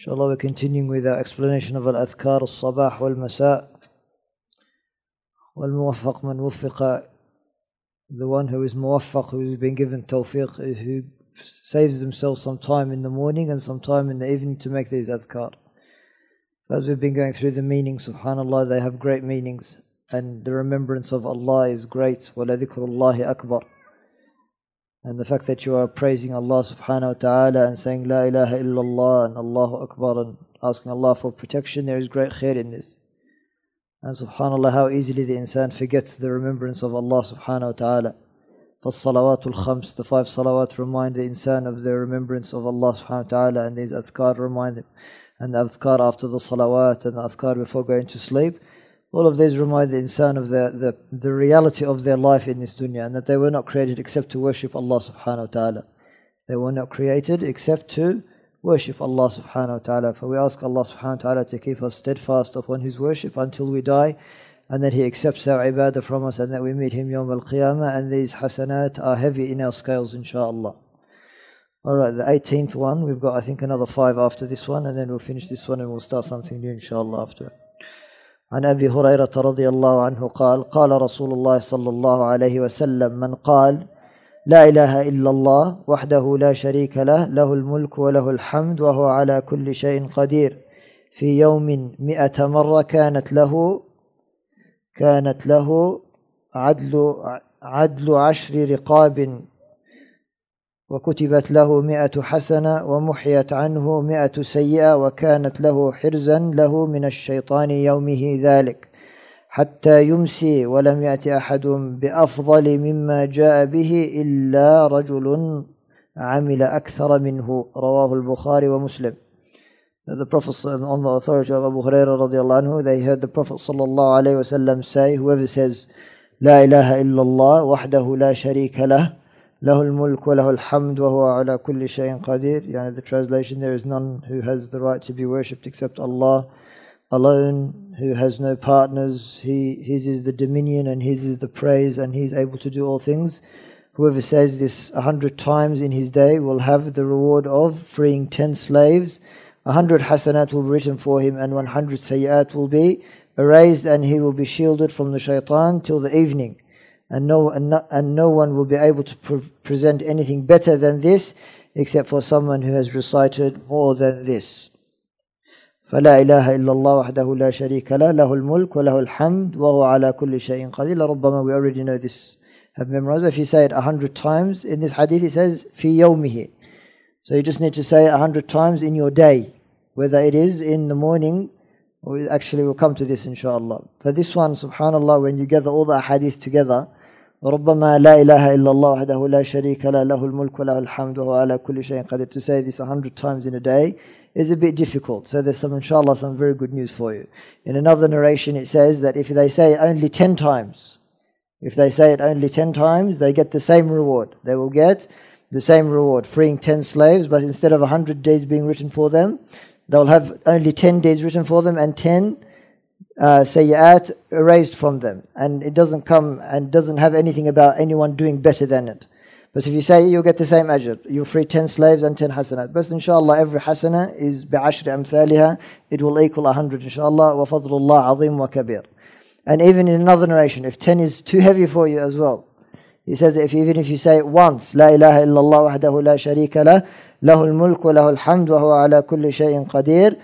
Inshallah, we're continuing with our explanation of Al-Adhkar, Al-Sabah wal-Masa. Wal-Muwaffaq man wuffiqa. The one who is muwaffaq, who has been given tawfiq, who saves themselves some time in the morning and some time in the evening to make these adhkar. As we've been going through the meanings, subhanAllah, they have great meanings. And the remembrance of Allah is great. وَلَذِكْرُ اللَّهِ أَكْبَرُ and the fact that you are praising Allah subhanahu wa ta'ala and saying La ilaha illallah and Allahu Akbar and asking Allah for protection, there is great khair in this. And subhanAllah, how easily the insan forgets the remembrance of Allah subhanahu wa ta'ala. فالصلوات الخمس, the five salawat remind the insan of the remembrance of Allah subhanahu wa ta'ala and these adhkar remind him. And the adhkar after the salawat and the adhkar before going to sleep. all of these remind the insan of the, the, the reality of their life in this dunya and that they were not created except to worship Allah subhanahu wa ta'ala. They were not created except to worship Allah subhanahu wa ta'ala. For we ask Allah subhanahu wa ta'ala to keep us steadfast upon His worship until we die and that He accepts our ibadah from us and that we meet Him Yawm al Qiyamah and these hasanat are heavy in our scales inshaAllah. Alright, the 18th one, we've got I think another five after this one and then we'll finish this one and we'll start something new inshaAllah after. عن أبي هريرة رضي الله عنه قال قال رسول الله صلى الله عليه وسلم من قال لا إله إلا الله وحده لا شريك له له الملك وله الحمد وهو على كل شيء قدير. في يوم مئة مرة كانت له كانت له عدل عدل عشر رقاب وكتبت له مئة حسنة ومحيت عنه مئة سيئة وكانت له حرزا له من الشيطان يومه ذلك حتى يمسي ولم يأتي أحد بأفضل مما جاء به إلا رجل عمل أكثر منه. رواه البخاري ومسلم. The Prophet on the authority of Abu Hurairah radiallahu anhu, they heard the Prophet sallallahu alayhi wasallam say, whoever says, لا إله إلا الله وحده لا شريك له له الملك وله الحمد وهو على كل شيء قدير يعني the translation there is none who has the right to be worshipped except Allah alone who has no partners he his is the dominion and his is the praise and he's able to do all things whoever says this a hundred times in his day will have the reward of freeing ten slaves a hundred hasanat will be written for him and one hundred sayyat will be erased and he will be shielded from the shaitan till the evening and no, and no, and no one will be able to pre- present anything better than this except for someone who has recited more than this. فلا إله إلا الله وحده لا شريك له له الملك وله الحمد وهو على كل شيء قدير لربما we already know this have memorized if you say it a hundred times in this hadith it says في يومه so you just need to say it a hundred times in your day whether it is in the morning or actually we'll come to this inshallah for this one subhanallah when you gather all the hadith together ربما لا ilaha illallah wahdahu la sharika la له mulku lahul hamdu wa ala kulli shay'in qadir to say this 100 times in a day is a bit difficult. So there's some inshallah some very good news for you. In another narration it says that if they say only 10 times if they say it only 10 times they get the same reward. They will get the same reward freeing 10 slaves but instead of 100 days being written for them they'll have only 10 days written for them and 10 uh, sayyat erased from them and it doesn't come and doesn't have anything about anyone doing better than it. But if you say you'll get the same ajr, you free 10 slaves and 10 hasanat. But inshallah, every hasana is bi'ashri amthaliha, it will equal 100 inshallah, wa fadlullah azim wa kabir. And even in another narration, if 10 is too heavy for you as well, he says that if, even if you say it once, لا إله إلا الله وحده لا شريك له له الملك وله الحمد وهو على كل شيء قدير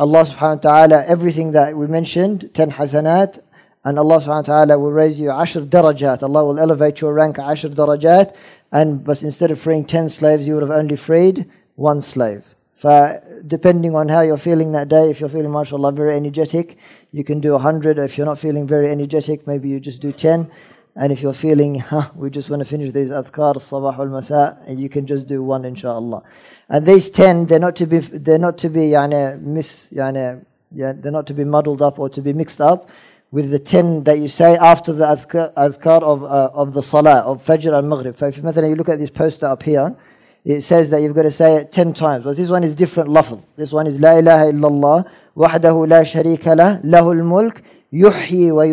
Allah subhanahu wa ta'ala, everything that we mentioned, 10 hasanat, and Allah subhanahu wa ta'ala will raise you 10 darajat. Allah will elevate your rank 10 darajat, and but instead of freeing 10 slaves, you would have only freed one slave. For depending on how you're feeling that day, if you're feeling, mashallah, very energetic, you can do 100. If you're not feeling very energetic, maybe you just do 10. And if you're feeling, huh, we just want to finish these adhkar, sabah al masa, and you can just do one, inshallah. And these ten, they're not to be, they're not to be, yani, mis, yani, Yeah, they're not to be muddled up or to be mixed up with the 10 that you say after the adhkar, adhkar of, uh, of the salah, of Fajr and Maghrib. So if you, look at this poster up here, it says that you've got to say it 10 times. But this one is different lafz. This one is La ilaha illallah, wahdahu la sharika lah, lahul mulk, yuhyi wa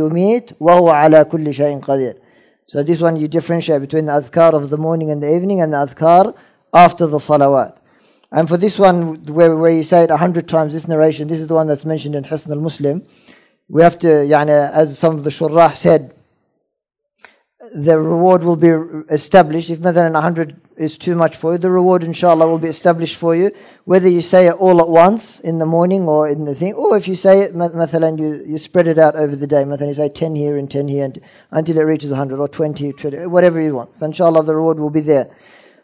وهو على كل شيء قدير. So this one you differentiate between the azkar of the morning and the evening and the azkar after the salawat. And for this one, where, where you say it a hundred times, this narration, this is the one that's mentioned in Husn al-Muslim. We have to, يعني as some of the shurrah said, the reward will be established. If Madalan 100 is too much for you, the reward inshallah will be established for you. Whether you say it all at once in the morning or in the thing, or if you say it, Madalan, you, you spread it out over the day. Madalan, you say 10 here and 10 here and, until it reaches 100 or 20, 20, whatever you want. Inshallah, the reward will be there.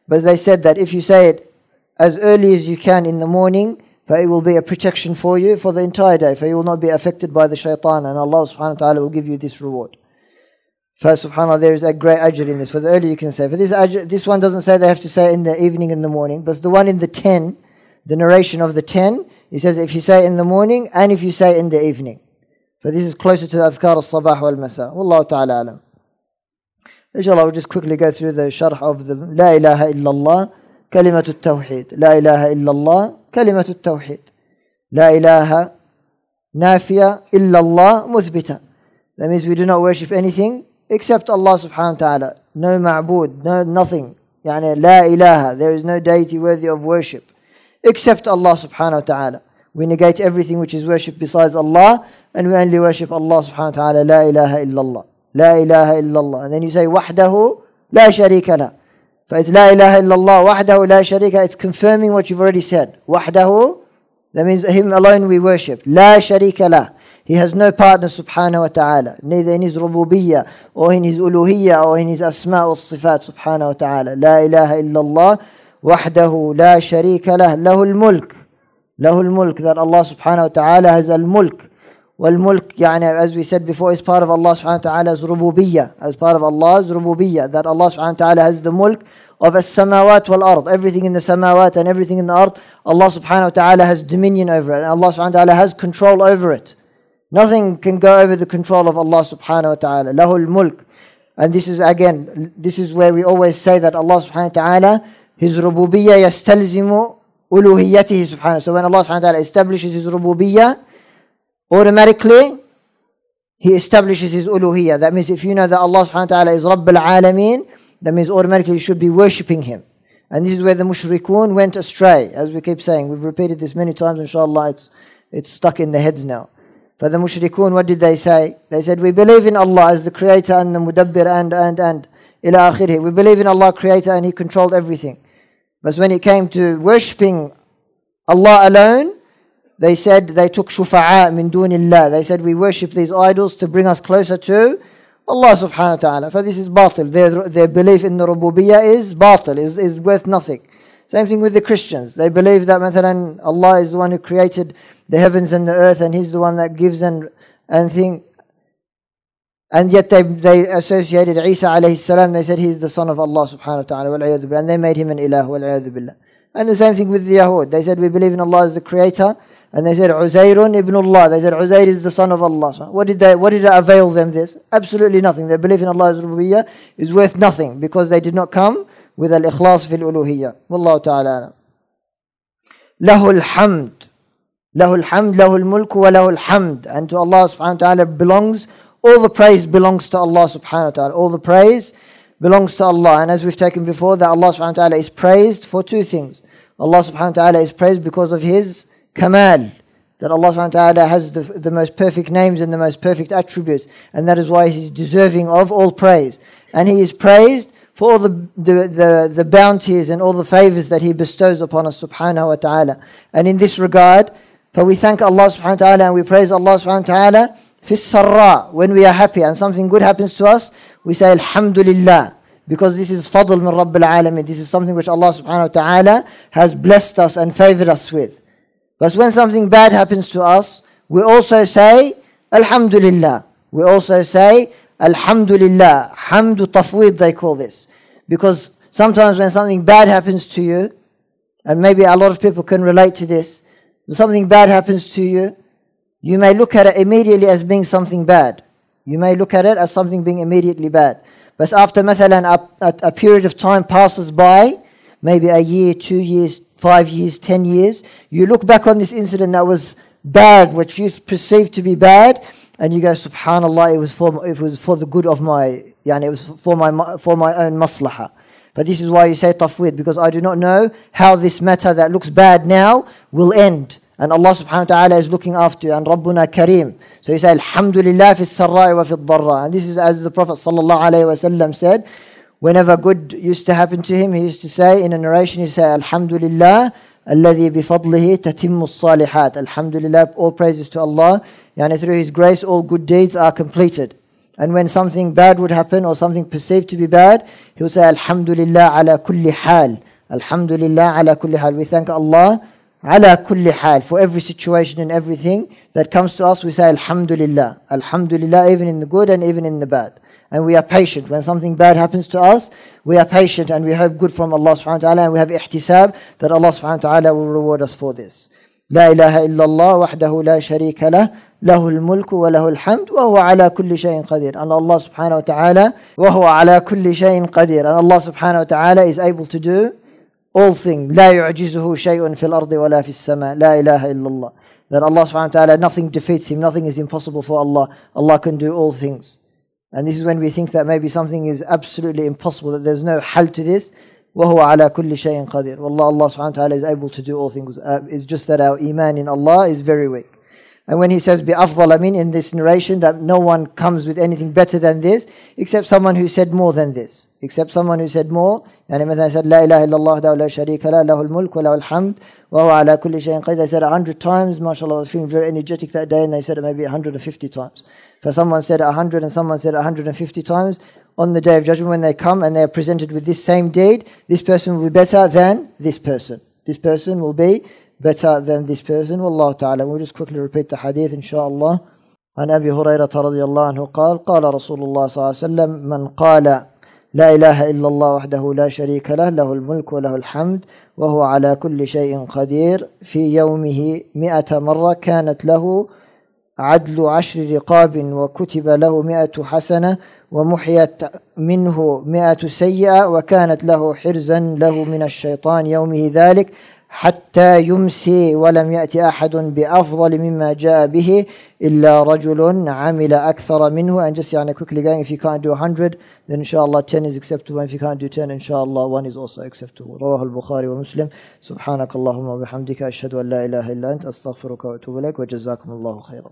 But they said that if you say it as early as you can in the morning, it will be a protection for you for the entire day. For you will not be affected by the shaitan, and Allah subhanahu wa ta'ala will give you this reward. First, subhanAllah, there is a great ajr in this. For the early you can say. For this ajr, this one doesn't say they have to say in the evening in the morning, but the one in the 10, the narration of the 10, he says if you say in the morning and if you say in the evening. For this is closer to the azkar al-sabah wal-masa. Wallahu ta'ala alam. Inshallah, we'll just quickly go through the sharh of the La ilaha illallah, كلمة التوحيد لا إله إلا الله كلمة التوحيد لا إله نافية إلا الله مثبتة That means we do not worship anything except Allah subhanahu wa ta'ala. No ma'bud, no nothing. يعني لا إله, there is no deity worthy of worship except Allah subhanahu wa ta'ala. We negate everything which is worshipped besides Allah and we only worship Allah subhanahu wa ta'ala. لا إله إلا الله. لا إله إلا الله. And then you say وحده لا شريك له. فإذ لا إله إلا الله وحده لا شريك It's confirming what you've already said. وحده That means Him alone we worship. لا شريك له. he has no partner subhanahu wa ta'ala, neither in his rububiyyah or in his uluhiyyah or in his asma or sifat subhanahu wa ta'ala. La ilaha illallah wahdahu la sharika lah lahul mulk. Lahul mulk that Allah subhanahu wa ta'ala has al mulk. Wal mulk, يعني, as we said before, is part of Allah subhanahu wa ta'ala's rububiyyah, as part of Allah's rububiyyah, that Allah subhanahu wa ta'ala has the mulk of as-samawat wal-ard, everything in the samawat and everything in the ard, Allah subhanahu wa ta'ala has dominion over it, and Allah subhanahu wa ta'ala has control over it. Nothing can go over the control of Allah subhanahu wa ta'ala. Lahul mulk. And this is again, this is where we always say that Allah subhanahu wa ta'ala, His rububiyyah yastalzimu uluhiyyatihi subhanahu So when Allah subhanahu wa ta'ala establishes His rububiyyah, automatically He establishes His uluhiyyah. That means if you know that Allah subhanahu wa ta'ala is Rabbul Alameen, that means automatically you should be worshipping Him. And this is where the mushrikun went astray, as we keep saying. We've repeated this many times, inshallah, it's, it's stuck in the heads now. For the mushrikun, what did they say? They said, We believe in Allah as the creator and the mudabbir and, and, and, ila akhirih. We believe in Allah creator and He controlled everything. But when it came to worshipping Allah alone, they said they took shufa'a min dunillah. They said we worship these idols to bring us closer to Allah subhanahu wa ta'ala. For this is batil. Their, their belief in the rububiyyah is batil, is, is worth nothing. Same thing with the Christians. They believe that مثلا, Allah is the one who created the heavens and the earth and He's the one that gives and, and thing. And yet they, they associated Isa alayhi salam, they said he's the son of Allah subhanahu wa ta'ala, and they made him an ilah, wal billah. And the same thing with the Yahud. They said we believe in Allah as the creator, and they said Uzairun ibn Allah. They said Uzair is the son of Allah. What did they? What did it avail them? This absolutely nothing. Their belief in Allah as Rububiyyah is worth nothing because they did not come with al-ikhlas fil uluhiyya. Wallahu ta'ala. Lahul hamd. Lahul hamd, lahul mulk wa lahul hamd. And to Allah subhanahu wa ta'ala belongs, all the praise belongs to Allah subhanahu wa ta'ala. All the praise belongs to Allah. And as we've taken before, that Allah subhanahu wa ta'ala is praised for two things. Allah subhanahu wa ta'ala is praised because of His kamal. That Allah subhanahu wa ta'ala has the, the most perfect names and the most perfect attributes. And that is why He is deserving of all praise. And He is praised for all the, the, the, the bounties and all the favors that he bestows upon us subhanahu wa ta'ala. And in this regard for we thank Allah subhanahu wa ta'ala and we praise Allah subhanahu wa ta'ala sarra when we are happy and something good happens to us we say alhamdulillah because this is fadl min rabbil alamin this is something which Allah subhanahu wa ta'ala has blessed us and favored us with. But when something bad happens to us we also say alhamdulillah. We also say alhamdulillah hamdu tafwid they call this because sometimes when something bad happens to you and maybe a lot of people can relate to this something bad happens to you, you may look at it immediately as being something bad. You may look at it as something being immediately bad. But after مثلا a, a, a period of time passes by, maybe a year, two years, five years, ten years, you look back on this incident that was bad, which you perceived to be bad, and you go, subhanallah, it was for, it was for the good of my, yani it was for my, for my own maslahah. But this is why you say tafwid, because I do not know how this matter that looks bad now will end. And Allah subhanahu wa ta'ala is looking after you, and Rabbuna Kareem. So you say, Alhamdulillah fi sarra'i wa fi dharra. And this is as the Prophet sallallahu alayhi said, whenever good used to happen to him, he used to say, in a narration, he said Alhamdulillah, alladhi bifadlihi tatimmu salihat. Alhamdulillah, all praises to Allah Yani through His grace, all good deeds are completed. And when something bad would happen or something perceived to be bad, he would say, Alhamdulillah ala kulli hal. Alhamdulillah ala kulli hal. We thank Allah ala kulli hal. For every situation and everything that comes to us, we say Alhamdulillah. Alhamdulillah, even in the good and even in the bad. And we are patient. When something bad happens to us, we are patient and we hope good from Allah subhanahu wa ta'ala and we have ihtisab that Allah subhanahu wa ta'ala will reward us for this. لا إله إلا الله وحده لا شريك له له الملك وله الحمد وهو على كل شيء قدير and Allah subhanahu wa ta'ala وهو على كل شيء قدير and Allah subhanahu wa ta'ala is able to do all things لا يعجزه شيء في الأرض ولا في السماء لا إله إلا الله that Allah subhanahu wa ta'ala nothing defeats him nothing is impossible for Allah Allah can do all things and this is when we think that maybe something is absolutely impossible that there's no hal to this وهو على كل شيء قدير والله Allah subhanahu wa ta'ala is able to do all things uh, it's just that our iman in Allah is very weak And when he says بِأَفْضَلَ min in this narration that no one comes with anything better than this, except someone who said more than this. Except someone who said more. And مثلا said لا إله إلا الله دعو لا شريك لا wa الملك وله الحمد وهو على كل شيء They said a hundred times. MashaAllah, I was feeling very energetic that day and they said it maybe 150 times. For someone said 100 and someone said 150 times. On the day of judgment when they come and they are presented with this same deed, this person will be better than this person. This person will be better than this person. والله تعالى we'll just quickly repeat the hadith inshallah. عن أبي هريرة رضي الله عنه قال قال رسول الله صلى الله عليه وسلم من قال لا إله إلا الله وحده لا شريك له له الملك وله الحمد وهو على كل شيء قدير في يومه مئة مرة كانت له عدل عشر رقاب وكتب له مئة حسنة ومحيت منه مئة سيئة وكانت له حرزا له من الشيطان يومه ذلك حتى يمسي ولم يأتي أحد بأفضل مما جاء به إلا رجل عمل أكثر منه. And just يعني quickly going if you can't do 100 then inshallah 10 is acceptable. If you can't do 10 inshallah 1 is also acceptable. رواه البخاري ومسلم. سبحانك اللهم وبحمدك أشهد أن لا إله إلا أنت أستغفرك وأتوب إليك وجزاكم الله خيرا.